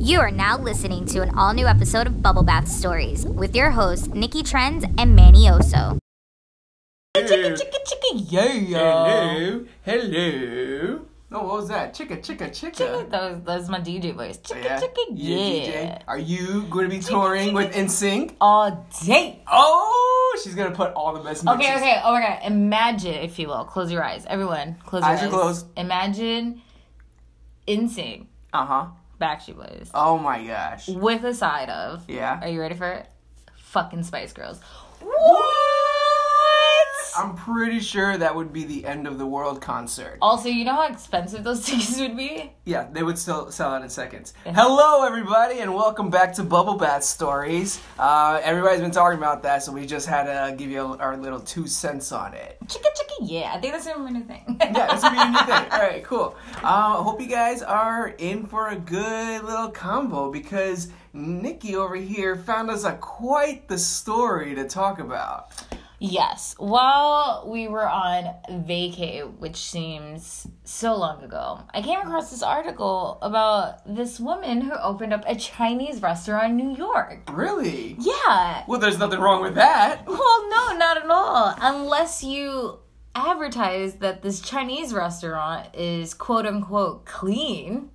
You are now listening to an all new episode of Bubble Bath Stories with your hosts, Nikki Trends and Manny Oso. Hello. Yeah. Hello. Hello. Oh, what was that? Chicka, chicka, chicka. That was, that was my DJ voice. Chicka, Yeah. chicka, Yeah, yeah. DJ. Are you going to be touring with NSYNC? All day. Oh, she's going to put all the best mixes. Okay, okay, oh my god. Imagine, if you will, close your eyes. Everyone, close your Eyes eyes. are closed. Imagine insane Uh-huh. Backstreet Boys Oh my gosh. with a side of. Yeah. Are you ready for it? Fucking Spice Girls. What? I'm pretty sure that would be the end of the world concert. Also, you know how expensive those tickets would be? Yeah, they would still sell out in seconds. Hello, everybody, and welcome back to Bubble Bath Stories. Uh, everybody's been talking about that, so we just had to give you our little two cents on it. Chicka, chicka, yeah. I think that's gonna be my new thing. Yeah, that's gonna be a new thing. All right, cool. Uh, I hope you guys are in for a good little combo because Nikki over here found us a quite the story to talk about. Yes. While we were on vacay, which seems so long ago, I came across this article about this woman who opened up a Chinese restaurant in New York. Really? Yeah. Well, there's nothing wrong with that. Well, no, not at all. Unless you advertise that this Chinese restaurant is quote unquote clean.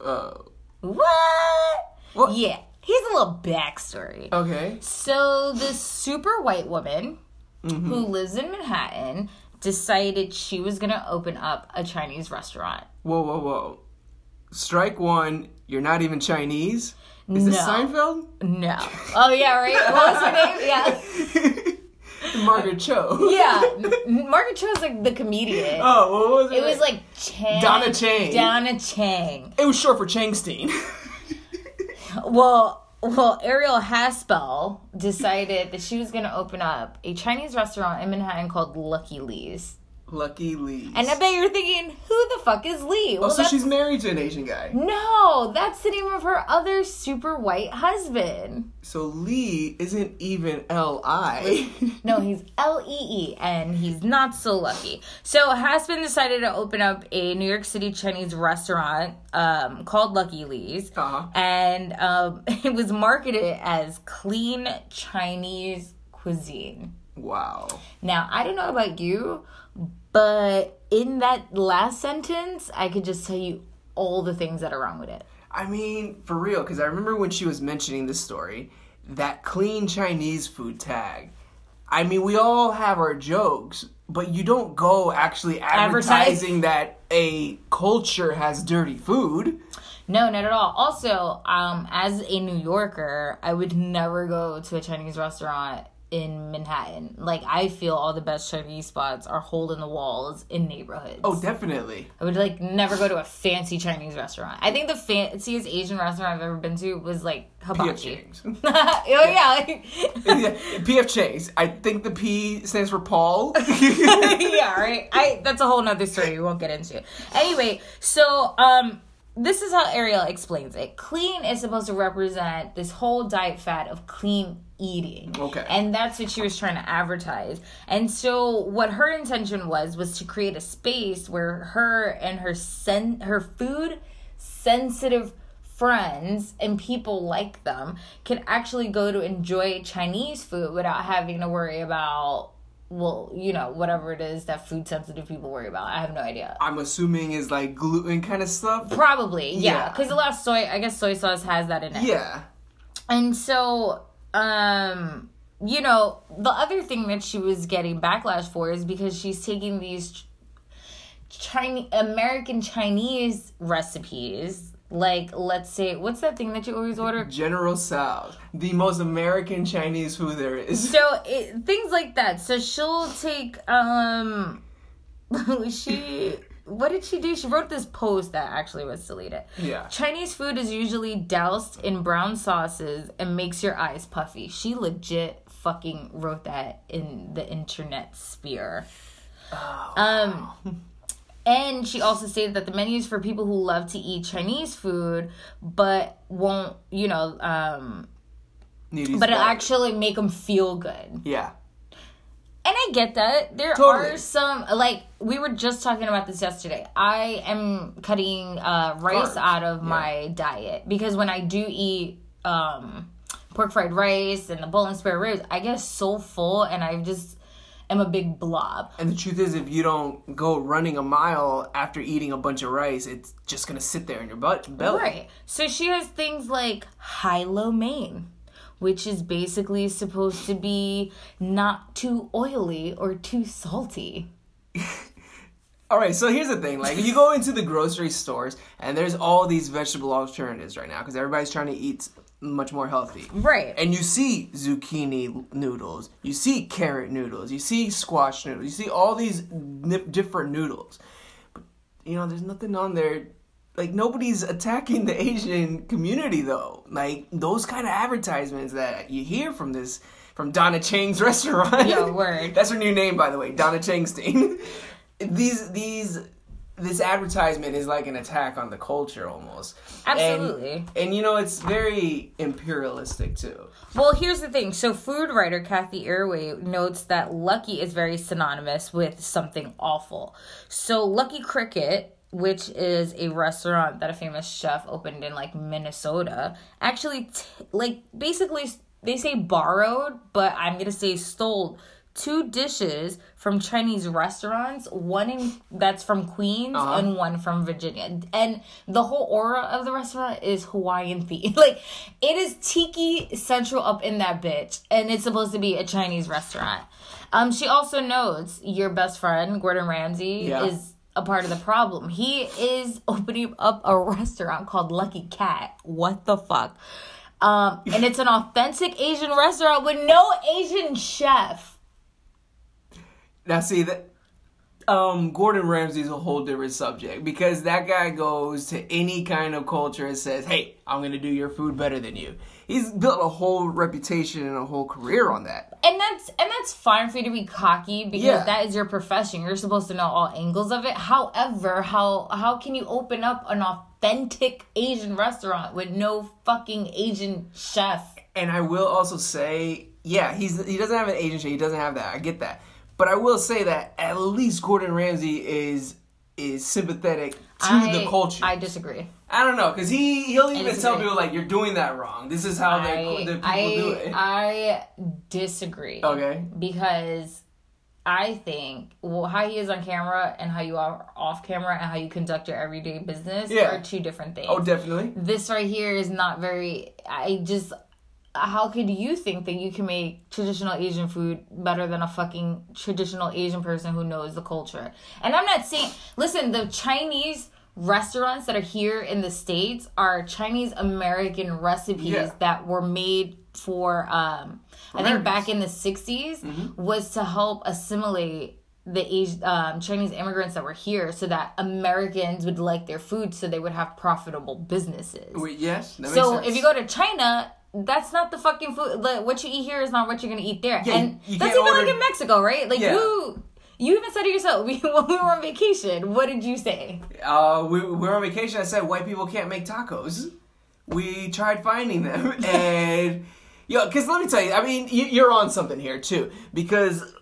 Uh, What? What? Yeah. Here's a little backstory. okay. So this super white woman who lives in Manhattan decided she was gonna open up a Chinese restaurant. Whoa, whoa, whoa. Strike one. You're not even Chinese. Is this Seinfeld? No. Oh yeah, right. What was her name? Yeah. Margaret Cho. Yeah. M- Margaret Cho was like the comedian. Oh, what was it? It was like Chang. Donna Chang. Donna Chang. It was short for Changstein. Well, well, Arielle Haspel decided that she was gonna open up a Chinese restaurant in Manhattan called Lucky Lee's. Lucky Lee. And I bet you're thinking, who the fuck is Lee? oh, so she's married to an Asian guy. No, that's the name of her other super white husband. So Lee isn't even L I. No, he's L E E, and he's not so lucky. So Haspel decided to open up a New York City Chinese restaurant um, called Lucky Lee's, Uh-huh. and um, it was marketed as clean Chinese cuisine. wow. Now, I don't know about you, but in that last sentence, I could just tell you all the things that are wrong with it. I mean, for real, because I remember when she was mentioning this story, that clean Chinese food tag. I mean, we all have our jokes, but you don't go actually Advertise. advertising that a culture has dirty food. No, not at all. Also, um, as a New Yorker, I would never go to a Chinese restaurant in Manhattan. Like, I feel all the best Chinese spots are hole in the walls in neighborhoods. Oh, definitely. I would like never go to a fancy Chinese restaurant. I think the fanciest Asian restaurant I've ever been to was like PF hibachi. Oh yeah, like, yeah, PF Chang's. I think the P stands for Paul. yeah, right. I that's a whole nother story we won't get into. Anyway, so um this is how Arielle explains it. Clean is supposed to represent this whole diet fad of clean eating. Okay. And that's what she was trying to advertise. And so what her intention was was to create a space where her and her sen- her food sensitive friends and people like them can actually go to enjoy Chinese food without having to worry about well, you know, whatever it is that food sensitive people worry about. I have no idea. I'm assuming is like gluten kind of stuff. Probably, yeah, Yeah. because a lot of soy, I guess soy sauce has that in it. Yeah. And so, um, you know, the other thing that she was getting backlash for is because she's taking these Chinese American Chinese recipes. Like, let's say, what's that thing that you always order? General Tso's, the most American Chinese food there is. So it, things like that. So she'll take um, she what did she do? She wrote this post that actually was deleted. Yeah. Chinese food is usually doused in brown sauces and makes your eyes puffy. She legit fucking wrote that in the internet sphere. oh, um and she also stated that the menu is for people who love to eat Chinese food but won't, you know, um but it actually make them feel good. Yeah. And I get that. There Totally. are some like we were just talking about this yesterday. I am cutting uh, rice Carbs, out of yeah. my diet because when I do eat um, pork fried rice and the bowl and spare ribs, I get so full and I just am a big blob. And the truth is, if you don't go running a mile after eating a bunch of rice, it's just gonna sit there in your butt belly. Right. So she has things like mein, which is basically supposed to be not too oily or too salty. All right, so here's the thing: like, you go into the grocery stores, and there's all these vegetable alternatives right now because everybody's trying to eat much more healthy. Right. And you see zucchini noodles, you see carrot noodles, you see squash noodles, you see all these n- different noodles. But you know, there's nothing on there. Like nobody's attacking the Asian community though. Like those kind of advertisements that you hear from this from Donna Chang's restaurant. Yeah, word. That's her new name, by the way, Donna Changstein. these these this advertisement is like an attack on the culture almost. Absolutely. and you know, it's very imperialistic too. Well, here's the thing. So, food writer Kathy Erway notes that lucky is very synonymous with something awful. So, Lucky Cricket, which is a restaurant that a famous chef opened in like Minnesota, actually, t- like, basically, they say borrowed, but I'm going to say stole two dishes from Chinese restaurants, one in that's from Queens Uh-huh. and one from Virginia. And the whole aura of the restaurant is Hawaiian themed. Like it is tiki central up in that bitch and it's supposed to be a Chinese restaurant. Um she also notes your best friend Gordon Ramsay Yeah. is a part of the problem. He is opening up a restaurant called Lucky Cat. What the fuck? Um, and it's an authentic Asian restaurant with no Asian chef. Now, see that um, Gordon Ramsay's a whole different subject because that guy goes to any kind of culture and says, "Hey, I'm gonna do your food better than you." He's built a whole reputation and a whole career on that. and that's and that's fine for you to be cocky because Yeah. that is your profession. You're supposed to know all angles of it. However, how how can you open up an authentic Asian restaurant with no fucking Asian chef? And I will also say, yeah, he's he doesn't have an agency. He doesn't have that. I get that. But I will say that at least Gordon Ramsay is is sympathetic to I, the culture. I disagree. I don't know because he he'll even tell people like you're doing that wrong. This is how they I, the people I, do it. I disagree. okay. because I think well, how he is on camera and how you are off camera and how you conduct your everyday business Yeah. are two different things. Oh, definitely. this right here is not very. I just. How could you think that you can make traditional Asian food better than a fucking traditional Asian person who knows the culture? And I'm not saying, listen, the Chinese restaurants that are here in the States are Chinese American recipes Yeah. that were made for, um, I think back in the 60s, was to help assimilate the Asian, um, Chinese immigrants that were here so that Americans would like their food so they would have profitable businesses. Wait, yes. So if you go to China, that's not the fucking food. Like, what you eat here is not what you're gonna eat there. Yeah, and that's even order- like in Mexico, right? Like Yeah. you, you even said it yourself. We, when we were on vacation, what did you say? Uh, we, we were on vacation. I said white people can't make tacos. We tried finding them, and yo, because let me tell you, I mean, you, you're on something here too, because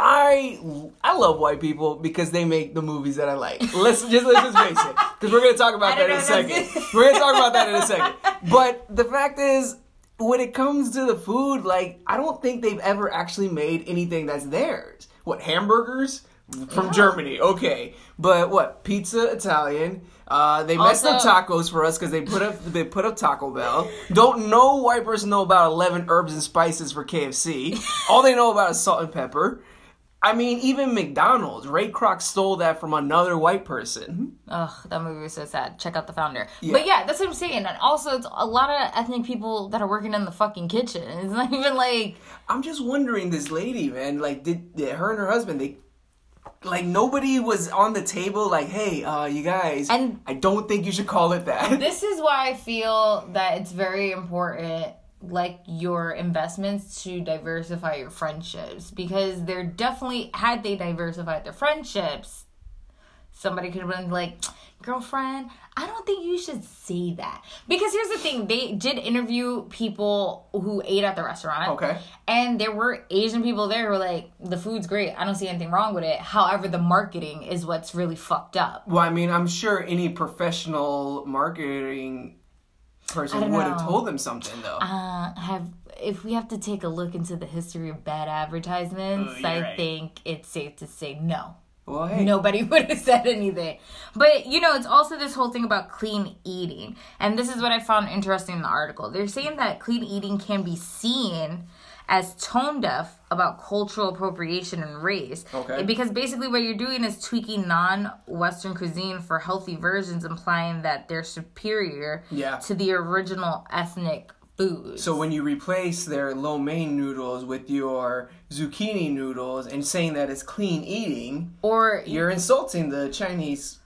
I I love white people because they make the movies that I like. Let's just let's just face it, because we're gonna talk about that in a second. We're gonna talk about that in a second. But the fact is. When it comes to the food, like I don't think they've ever actually made anything that's theirs. What hamburgers from Germany? Okay, but what pizza Italian? Uh, they messed up tacos for us because they put up they put up Taco Bell. Don't know white person know about eleven herbs and spices for KFC. All they know about is salt and pepper. I mean, even McDonald's. Ray Kroc stole that from another white person. Ugh, that movie was so sad. Check out the founder. But yeah, that's what I'm saying. And also, it's a lot of ethnic people that are working in the fucking kitchen. It's not even like I'm just wondering, this lady, man, like, did, did her and her husband, they, like, nobody was on the table, like, hey, uh, you guys, And- I don't think you should call it that. this is why I feel that it's very important, like your investments, to diversify your friendships because they're definitely had they diversified their friendships, somebody could have been like, girlfriend, I don't think you should say that. Because here's the thing they did interview people who ate at the restaurant. Okay. And there were Asian people there who were like, the food's great. I don't see anything wrong with it. However, the marketing is what's really fucked up. Well, I mean, I'm sure any professional marketing person would have told them something, though. Uh, have if we have to take a look into the history of bad advertisements, Oh, I right. think it's safe to say no. well, hey, Nobody would have said anything. But you know, it's also this whole thing about clean eating. And this is what I found interesting in the article. They're saying that clean eating can be seen as tone deaf about cultural appropriation and race. Okay. Because basically what you're doing is tweaking non-Western cuisine for healthy versions, implying that they're superior Yeah. to the original ethnic foods. So when you replace their lo mein noodles with your zucchini noodles and saying that it's clean eating, or you're insulting the Chinese,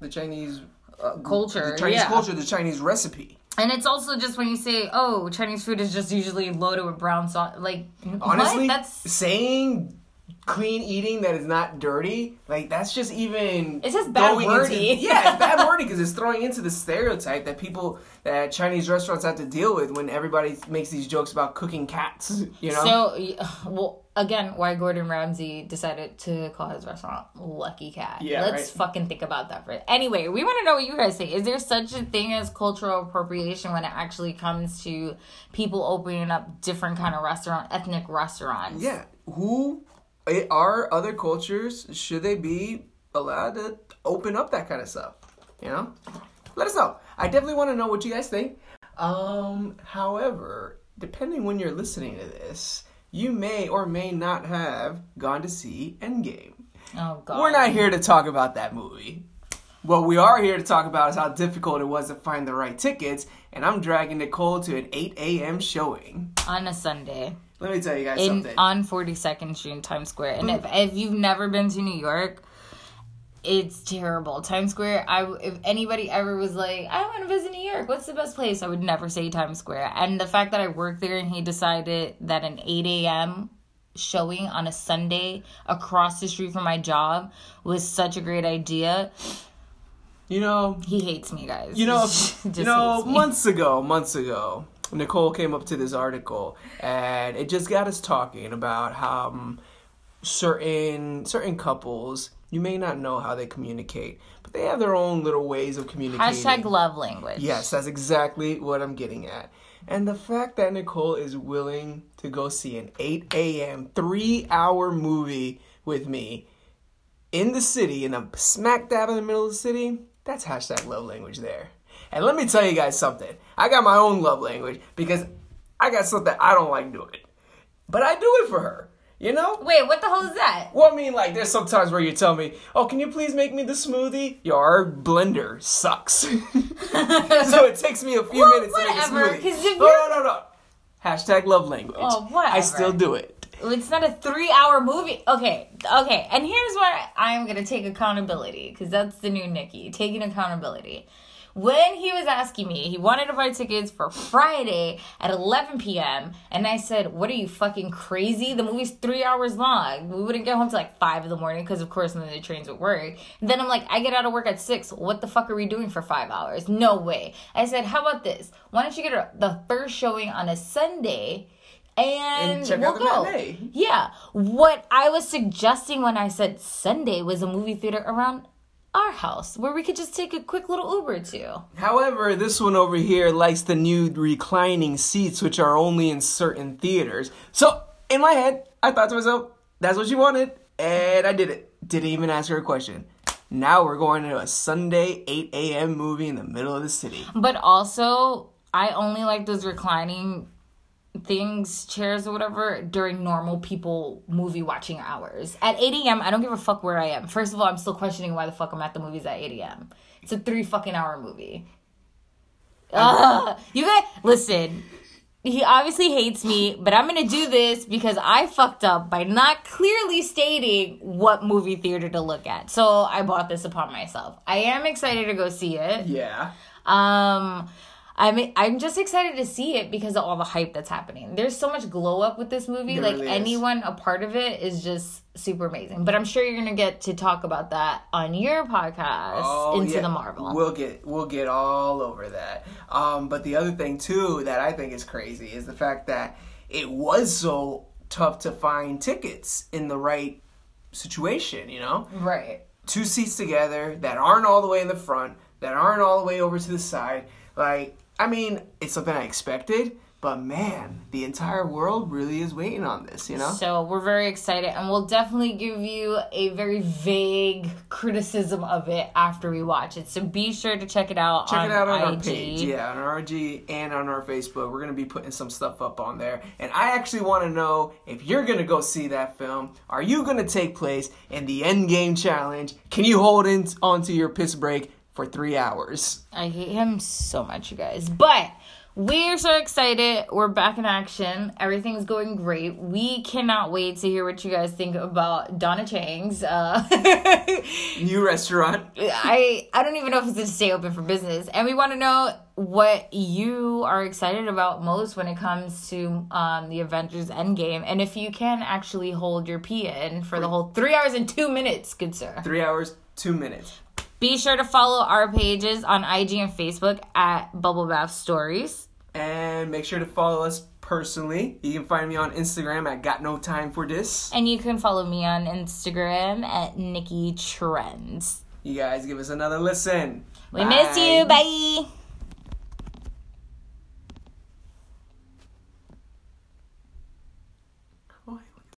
the Chinese uh, culture, the Chinese yeah. culture, the Chinese recipe. And it's also just when you say, "Oh, Chinese food is just usually loaded with brown sauce." Like, Honestly, what? that's saying clean eating that is not dirty, like that's just even It's just bad throwing wording. Into, yeah, it's bad wording because it's throwing into the stereotype that people that Chinese restaurants have to deal with when everybody makes these jokes about cooking cats. You know, so. Well, again, why Gordon Ramsay decided to call his restaurant Lucky Cat? Yeah, let's right. fucking think about that for it. Anyway, we want to know what you guys say. Is there such a thing as cultural appropriation when it actually comes to people opening up different kind of restaurant, ethnic restaurants? yeah, who eh, are other cultures? Should they be allowed to open up that kind of stuff? You know, let us know. I definitely want to know what you guys think. Um, however, depending when you're listening to this, you may or may not have gone to see Endgame. Oh God. We're not here to talk about that movie. What we are here to talk about is how difficult it was to find the right tickets, and I'm dragging Nicole to an 8 a.m. showing. on a Sunday. Let me tell you guys in something. on 42nd Street in Times Square. And if, if you've never been to New York, it's terrible. Times Square, I if anybody ever was like, I want to visit New York, what's the best place? I would never say Times Square. And the fact that I worked there and he decided that an 8 a.m. showing on a Sunday across the street from my job was such a great idea. you know, He hates me, guys. You know, you know, months ago, months ago, Nicole came up to this article, and it just got us talking about how um, certain certain couples you may not know how they communicate, but they have their own little ways of communicating. Hashtag love language. Yes, that's exactly what I'm getting at. And the fact that Nicole is willing to go see an 8 a.m., three hour movie with me in the city, in a smack dab in the middle of the city, that's hashtag love language there. And let me tell you guys something. I got my own love language because I got something I don't like doing. But I do it for her. You know? Wait, what the hell is that? Well, I mean, like, there's sometimes where you tell me, "Oh, can you please make me the smoothie?" Your blender sucks, so it takes me a few Well, minutes to make a smoothie. no, oh, you're- no, no, no. Hashtag love language. Oh, what I still do it. It's not a three hour movie. Okay, okay. And here's where I'm going to take accountability because that's the new Nikki taking accountability. When he was asking me, he wanted to buy tickets for Friday at 11 p.m. And I said, What are you fucking crazy? The movie's three hours long. We wouldn't get home till like 5 in the morning because, of course, then the trains would work. then I'm like, I get out of work at 6. What the fuck are we doing for five hours? No way. I said, How about this? Why don't you get a, the first showing on a Sunday? And, And check we'll out the go. matinee. Yeah. What I was suggesting when I said Sunday was a movie theater around our house where we could just take a quick little Uber to. However, this one over here likes the new reclining seats, which are only in certain theaters. So, in my head, I thought to myself, that's what she wanted, and I did it. Didn't even ask her a question. Now we're going to a Sunday 8 a.m. movie in the middle of the city. But also, I only like those reclining things, chairs or whatever, during normal people movie watching hours. At 8 a.m., I don't give a fuck where I am. First of all, I'm still questioning why the fuck I'm at the movies at 8 a.m. It's a three fucking hour movie. Ugh. You guys, listen. He obviously hates me, but I'm gonna do this because I fucked up by not clearly stating what movie theater to look at. So I bought this upon myself. I am excited to go see it. Yeah. Um, I'm I'm just excited to see it because of all the hype that's happening. There's so much glow up with this movie. There like really anyone a part of it is just super amazing. But I'm sure you're gonna get to talk about that on your podcast Oh, into yeah. the Marvel. We'll get we'll get all over that. Um, but the other thing too that I think is crazy is the fact that it was so tough to find tickets in the right situation. You know, right. two seats together that aren't all the way in the front, that aren't all the way over to the side. Like, I mean, it's something I expected, but man, the entire world really is waiting on this. You know. So we're very excited, and we'll definitely give you a very vague criticism of it after we watch it. So be sure to check it out. Check on it out on IG. our page, yeah, on our IG and on our Facebook. We're gonna be putting some stuff up on there, and I actually want to know if you're gonna go see that film. Are you gonna take place in the Endgame challenge? Can you hold in onto your piss break for three hours? I hate him so much, you guys. But we're so excited. We're back in action. Everything's going great. We cannot wait to hear what you guys think about Donna Chang's. Uh, New restaurant. I I don't even know if it's going to stay open for business. And we want to know what you are excited about most when it comes to um, the Avengers Endgame, and if you can actually hold your pee in for the whole three hours and two minutes, good sir. Three hours, two minutes. Be sure to follow our pages on IG and Facebook at Bubble Bath Stories. And make sure to follow us personally. You can find me on Instagram at Got No Time for This. And you can follow me on Instagram at Nikki Trends. You guys give us another listen. We miss you. Bye.